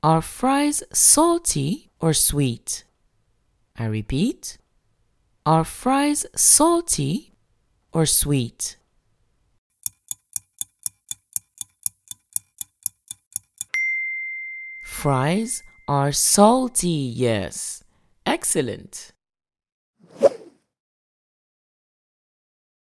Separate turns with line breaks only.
Are fries salty or sweet? I repeat. Are fries salty or sweet? Fries are salty, yes. Excellent.